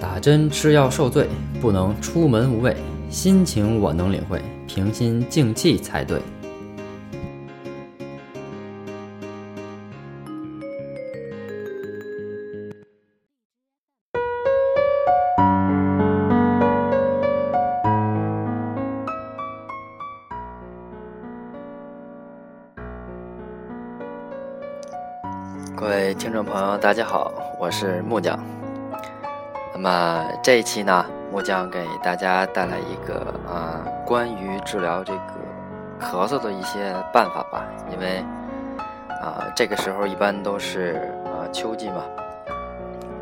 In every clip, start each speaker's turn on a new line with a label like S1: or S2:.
S1: 打针吃药受罪，不能出门无畏。心情我能领会，平心静气才对。各位听众朋友，大家好，我是木匠。那么这一期呢，木匠给大家带来一个啊，关于治疗这个咳嗽的一些办法吧。因为啊，这个时候一般都是啊秋季嘛，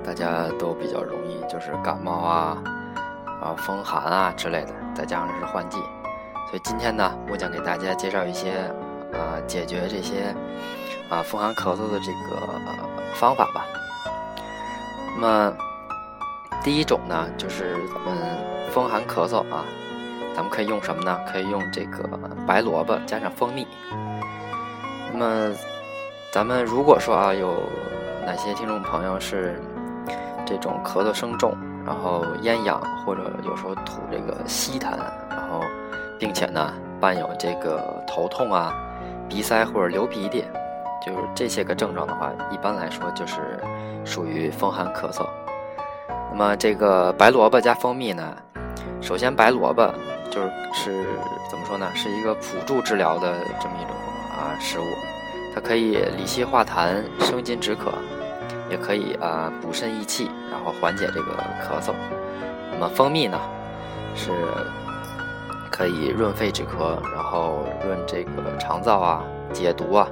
S1: 大家都比较容易就是感冒啊、啊风寒啊之类的，再加上是换季，所以今天呢，木匠给大家介绍一些啊解决这些。啊，风寒咳嗽的这个方法吧。那么第一种呢，就是咱们风寒咳嗽啊，咱们可以用什么呢？可以用这个白萝卜加上蜂蜜。那么咱们如果说啊，有哪些听众朋友是这种咳嗽声重，然后咽痒，或者有时候吐这个稀痰，然后并且呢伴有这个头痛啊、鼻塞或者流鼻涕。就是这些个症状的话，一般来说就是属于风寒咳嗽。那么这个白萝卜加蜂蜜呢，首先白萝卜就是是怎么说呢？是一个辅助治疗的这么一种啊食物，它可以理气化痰、生津止渴，也可以啊补肾益气，然后缓解这个咳嗽。那么蜂蜜呢，是可以润肺止咳，然后润这个肠燥啊、解毒啊。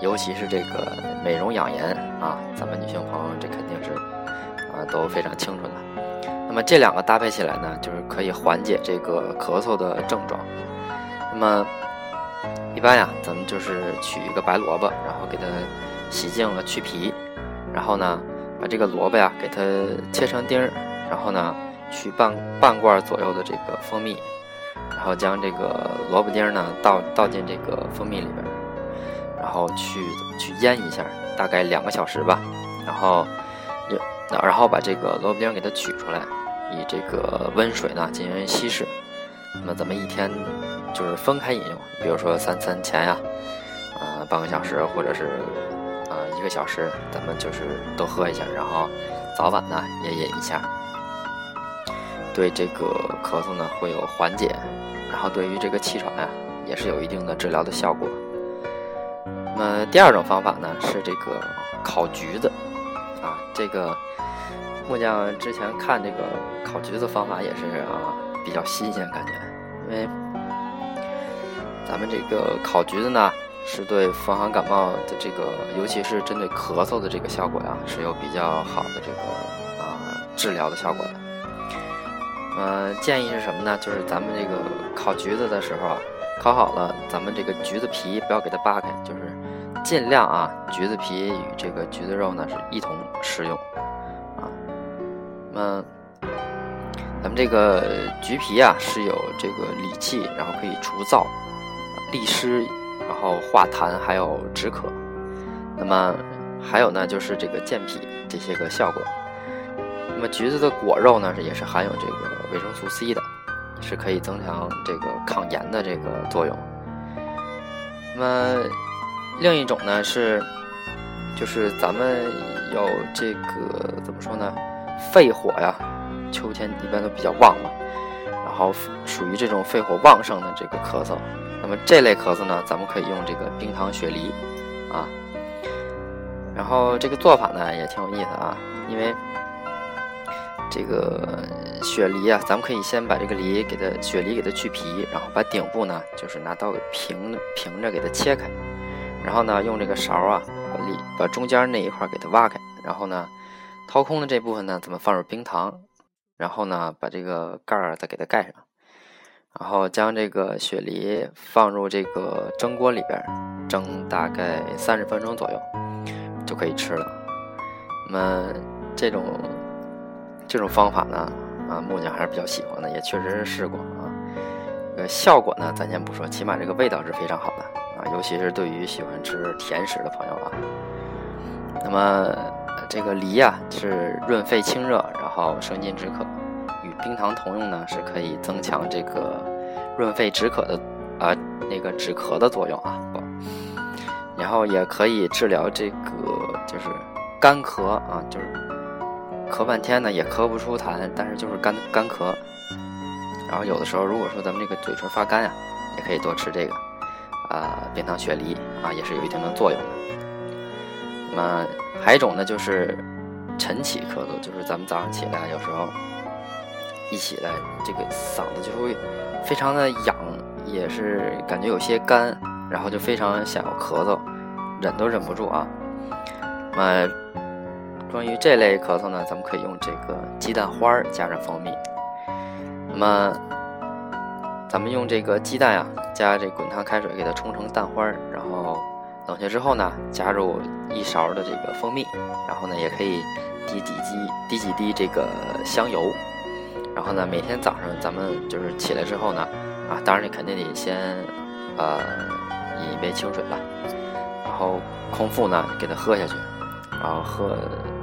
S1: 尤其是这个美容养颜啊，咱们女性朋友这肯定是啊都非常清楚的。那么这两个搭配起来呢，就是可以缓解这个咳嗽的症状。那么一般呀，咱们就是取一个白萝卜，然后给它洗净了去皮，然后呢把这个萝卜呀给它切成丁儿，然后呢取半半罐左右的这个蜂蜜，然后将这个萝卜丁呢倒倒进这个蜂蜜里边。然后去去腌一下，大概两个小时吧。然后，那然后把这个萝卜丁给它取出来，以这个温水呢进行稀释。那么咱们一天就是分开饮用，比如说三餐前呀，呃半个小时或者是啊一个小时，咱们就是都喝一下。然后早晚呢也饮一下，对这个咳嗽呢会有缓解，然后对于这个气喘呀也是有一定的治疗的效果。那么第二种方法呢是这个烤橘子，啊，这个木匠之前看这个烤橘子方法也是啊比较新鲜感觉，因为咱们这个烤橘子呢是对风寒感冒的这个，尤其是针对咳嗽的这个效果呀是有比较好的这个啊治疗的效果的。呃，建议是什么呢？就是咱们这个烤橘子的时候啊，烤好了，咱们这个橘子皮不要给它扒开，就是。尽量啊，橘子皮与这个橘子肉呢是一同食用，啊，那么咱们这个橘皮啊是有这个理气，然后可以除燥、利湿，然后化痰，还有止渴。那么还有呢，就是这个健脾这些个效果。那么橘子的果肉呢也是含有这个维生素 C 的，是可以增强这个抗炎的这个作用。那么。另一种呢是，就是咱们有这个怎么说呢？肺火呀，秋天一般都比较旺嘛，然后属于这种肺火旺盛的这个咳嗽。那么这类咳嗽呢，咱们可以用这个冰糖雪梨啊。然后这个做法呢也挺有意思啊，因为这个雪梨啊，咱们可以先把这个梨给它雪梨给它去皮，然后把顶部呢就是拿刀给平平着给它切开。然后呢，用这个勺啊，把里把中间那一块给它挖开，然后呢，掏空的这部分呢，咱们放入冰糖，然后呢，把这个盖儿再给它盖上，然后将这个雪梨放入这个蒸锅里边，蒸大概三十分钟左右，就可以吃了。那么这种这种方法呢，啊，木匠还是比较喜欢的，也确实是试过啊。呃，效果呢，咱先不说，起码这个味道是非常好的。尤其是对于喜欢吃甜食的朋友啊，那么这个梨呀是润肺清热，然后生津止渴，与冰糖同用呢，是可以增强这个润肺止渴的啊那个止咳的作用啊。然后也可以治疗这个就是干咳啊，就是咳半天呢也咳不出痰，但是就是干干咳。然后有的时候如果说咱们这个嘴唇发干呀，也可以多吃这个啊冰糖雪梨啊，也是有一定的作用的。那么还有一种呢，就是晨起咳嗽，就是咱们早上起来有时候一起来，这个嗓子就会非常的痒，也是感觉有些干。然后就非常想要咳嗽，忍都忍不住啊。那么关于这类咳嗽呢，咱们可以用这个鸡蛋花加上蜂蜜。那么咱们用这个鸡蛋呀，加这滚烫开水给它冲成蛋花儿，然后冷却之后呢，加入一勺的这个蜂蜜，然后呢也可以滴几滴滴几滴这个香油。然后呢，每天早上咱们就是起来之后呢，啊，当然你肯定得先呃。饮一杯清水吧，然后空腹呢给它喝下去，然后喝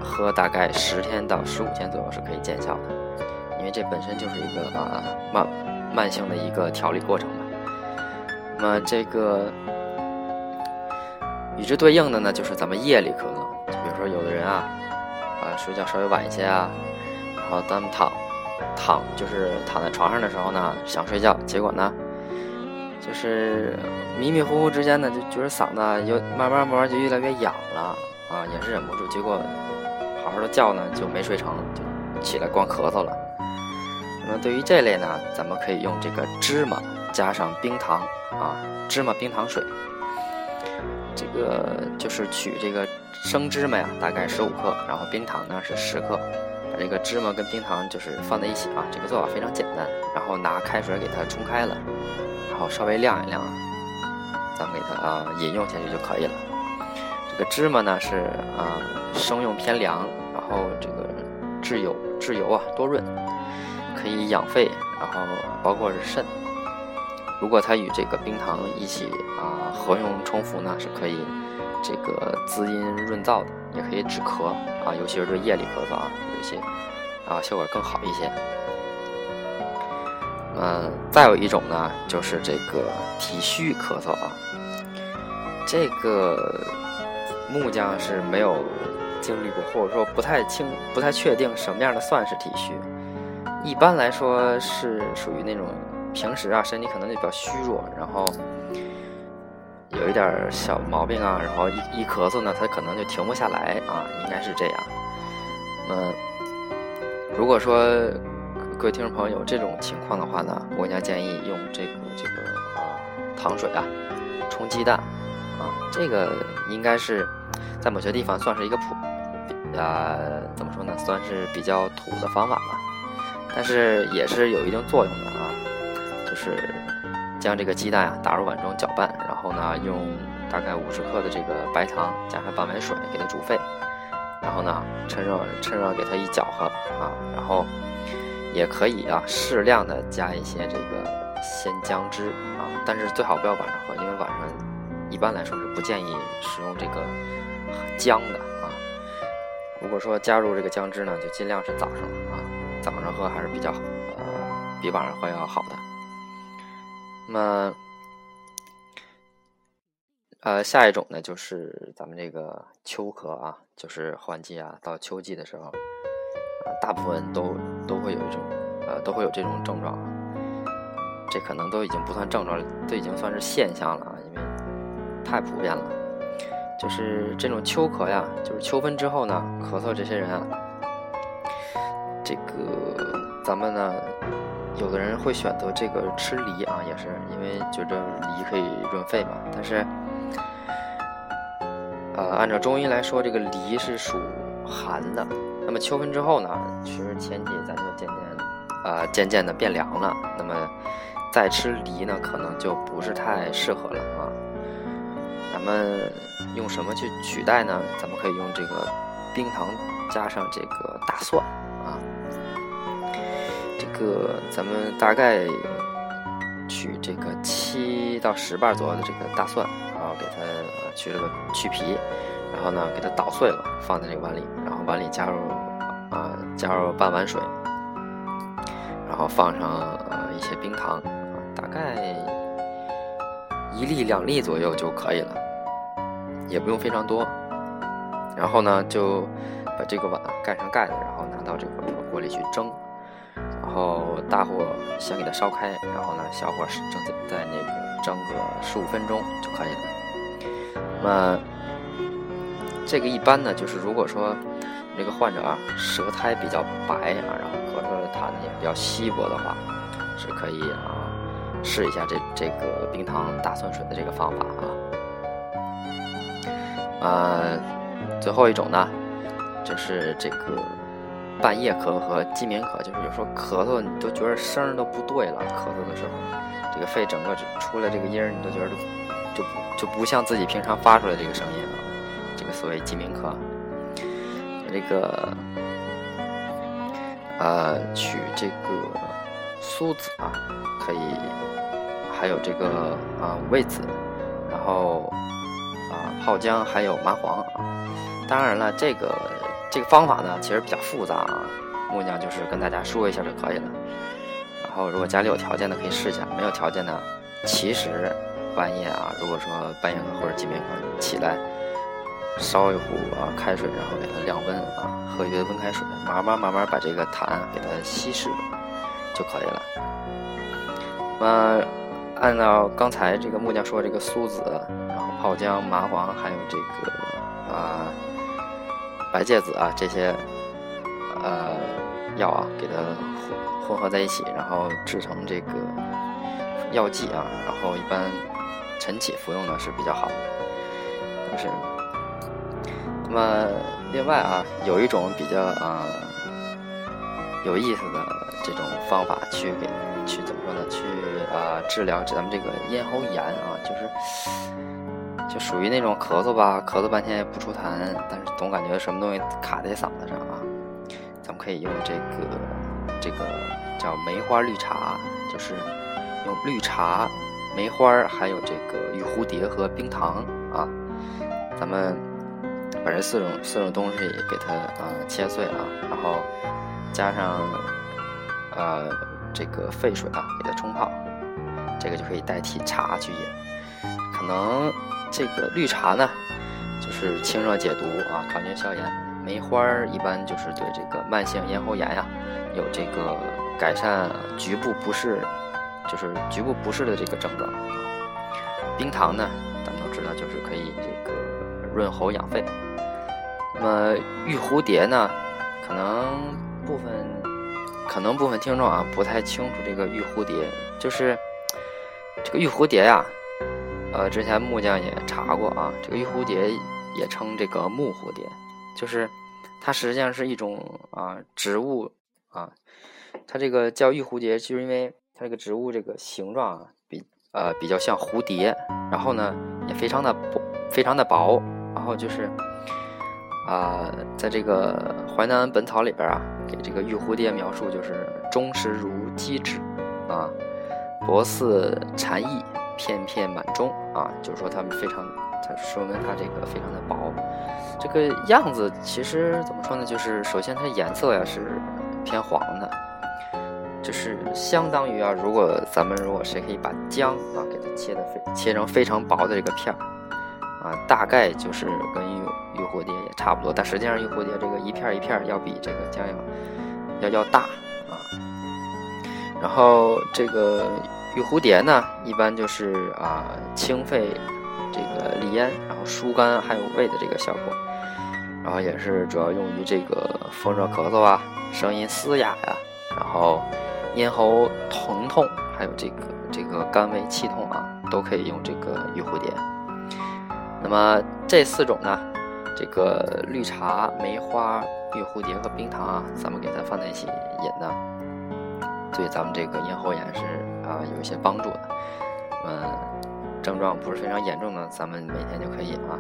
S1: 喝大概十天到十五天左右是可以见效的，因为这本身就是一个啊慢慢性的一个调理过程嘛。那么这个与之对应的呢，就是咱们夜里咳嗽，就比如说有的人啊啊睡觉稍微晚一些啊，然后咱们躺躺就是躺在床上的时候呢想睡觉，结果呢。就是迷迷糊糊之间呢，就觉得嗓子又慢慢慢慢就越来越痒了啊，也是忍不住，结果好好的觉呢就没睡成，就起来光咳嗽了。那么对于这类呢，咱们可以用这个芝麻加上冰糖啊，芝麻冰糖水。这个就是取这个生芝麻呀，大概十五克，然后冰糖呢是十克，把这个芝麻跟冰糖就是放在一起啊，这个做法非常简单，然后拿开水给它冲开了。然后稍微晾一晾，咱们给它啊饮用下去就可以了。这个芝麻呢是啊生用偏凉，然后这个治油治油啊多润，可以养肺，然后包括是肾。如果它与这个冰糖一起啊合用冲服呢，是可以这个滋阴润燥的，也可以止咳啊，尤其是对夜里咳嗽啊，有些啊效果更好一些。嗯，再有一种呢，就是这个体虚咳嗽啊。这个木匠是没有经历过，或者说不太清、不太确定什么样的算是体虚。一般来说是属于那种平时啊身体可能就比较虚弱，然后有一点小毛病啊，然后一一咳嗽呢，他可能就停不下来啊，应该是这样。那如果说，各位听众朋友，有这种情况的话呢，我家建议用这个这个啊糖水啊冲鸡蛋啊，这个应该是在某些地方算是一个普啊怎么说呢，算是比较土的方法吧，但是也是有一定作用的啊，就是将这个鸡蛋啊打入碗中搅拌，然后呢用大概五十克的这个白糖加上半碗水给它煮沸，然后呢趁热趁热给它一搅和啊，然后。也可以啊，适量的加一些这个鲜姜汁啊，但是最好不要晚上喝，因为晚上一般来说是不建议使用这个姜的啊。如果说加入这个姜汁呢，就尽量是早上啊，早上喝还是比较呃比晚上喝要好的。那么呃下一种呢，就是咱们这个秋咳啊，就是换季啊，到秋季的时候。大部分都都会有一种，呃，都会有这种症状，这可能都已经不算症状了，都已经算是现象了啊，因为太普遍了。就是这种秋咳呀，就是秋分之后呢，咳嗽这些人啊，这个咱们呢，有的人会选择这个吃梨啊，也是因为觉得梨可以润肺嘛。但是，呃，按照中医来说，这个梨是属寒的。那么秋分之后呢，其实天气咱就渐渐，呃，渐渐的变凉了。那么再吃梨呢，可能就不是太适合了啊。咱们用什么去取代呢？咱们可以用这个冰糖加上这个大蒜。个咱们大概取这个七到十瓣左右的这个大蒜，然后给它去这个去皮。然后呢，给它捣碎了，放在这个碗里，然后碗里加入啊，加入半碗水，然后放上呃一些冰糖，大概一粒两粒左右就可以了，也不用非常多。然后呢，就把这个碗盖上盖子，然后拿到这个锅里去蒸。然后大火先给它烧开，然后呢小火蒸在在那个蒸个十五分钟就可以了。那么这个一般呢，就是如果说这个患者啊舌苔比较白啊，然后咳嗽的痰也比较稀薄的话，是可以啊试一下这这个冰糖大蒜水的这个方法啊。啊，最后一种呢，就是这个。半夜咳和鸡鸣咳，就是有时候咳嗽你都觉得声都不对了。咳嗽的时候，这个肺整个出来这个音儿，你都觉得就就不像自己平常发出来这个声音啊。这个所谓鸡鸣咳，这个呃取这个苏子啊，可以，还有这个啊五味子，然后啊泡姜，还有麻黄。当然了，这个。这个方法呢，其实比较复杂啊，木匠就是跟大家说一下就可以了。然后，如果家里有条件的可以试一下，没有条件的，其实半夜啊，如果说半夜或者鸡鸣咳起来，烧一壶啊开水，然后给它降温啊，喝一杯温开水，慢慢慢慢把这个痰给它稀释就可以了。那么，按照刚才这个木匠说这个苏子，然后泡姜、麻黄，还有这个啊。白芥子啊，这些呃药啊，给它混混合在一起，然后制成这个药剂啊，然后一般晨起服用呢是比较好的。但是，那么另外啊，有一种比较啊有意思的这种方法，去给去怎么说呢？去啊治疗咱们这个咽喉炎啊，就是。就属于那种咳嗽吧，咳嗽半天也不出痰，但是总感觉什么东西卡在嗓子上啊。咱们可以用这个这个叫梅花绿茶，就是用绿茶、梅花，还有这个玉蝴蝶和冰糖啊。咱们把这四种四种东西给它啊切碎啊，然后加上呃这个沸水啊给它冲泡，这个就可以代替茶去饮，可能。这个绿茶呢，就是清热解毒啊，抗菌消炎；梅花儿一般就是对这个慢性咽喉炎呀，有这个改善局部不适，就是局部不适的这个症状。冰糖呢，咱们都知道就是可以这个润喉养肺。那么玉蝴蝶呢，可能部分可能部分听众啊不太清楚这个玉蝴蝶，就是这个玉蝴蝶呀。呃，之前木匠也查过啊，这个玉蝴蝶也称这个木蝴蝶，就是它实际上是一种啊植物啊，它这个叫玉蝴蝶，就是因为它这个植物这个形状啊比呃比较像蝴蝶，然后呢也非常的薄，非常的薄，然后就是啊，在这个《淮南本草》里边啊，给这个玉蝴蝶描述就是忠实如鸡翅啊，薄似蝉翼。片片满中啊，就是说它们非常，它说明它这个非常的薄。这个样子其实怎么说呢？就是首先它颜色呀是偏黄的，就是相当于啊，如果咱们如果谁可以把姜啊给它切的非切成非常薄的这个片儿啊，大概就是跟玉玉蝴蝶也差不多。但实际上玉蝴蝶这个一片一片要比这个姜要要要大啊。然后这个。玉蝴蝶呢，一般就是啊清肺，这个利咽，然后疏肝还有胃的这个效果，然后也是主要用于这个风热咳嗽啊，声音嘶哑呀，然后咽喉疼痛，还有这个这个肝胃气痛啊，都可以用这个玉蝴蝶。那么这四种呢，这个绿茶、梅花、玉蝴蝶和冰糖啊，咱们给它放在一起饮呢，对咱们这个咽喉炎是。啊，有一些帮助的，嗯，症状不是非常严重的，咱们每天就可以啊，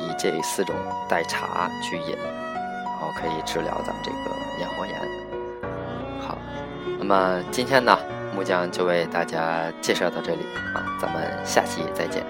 S1: 以这四种代茶去饮，然后可以治疗咱们这个咽喉炎。好，那么今天呢，木匠就为大家介绍到这里啊，咱们下期再见。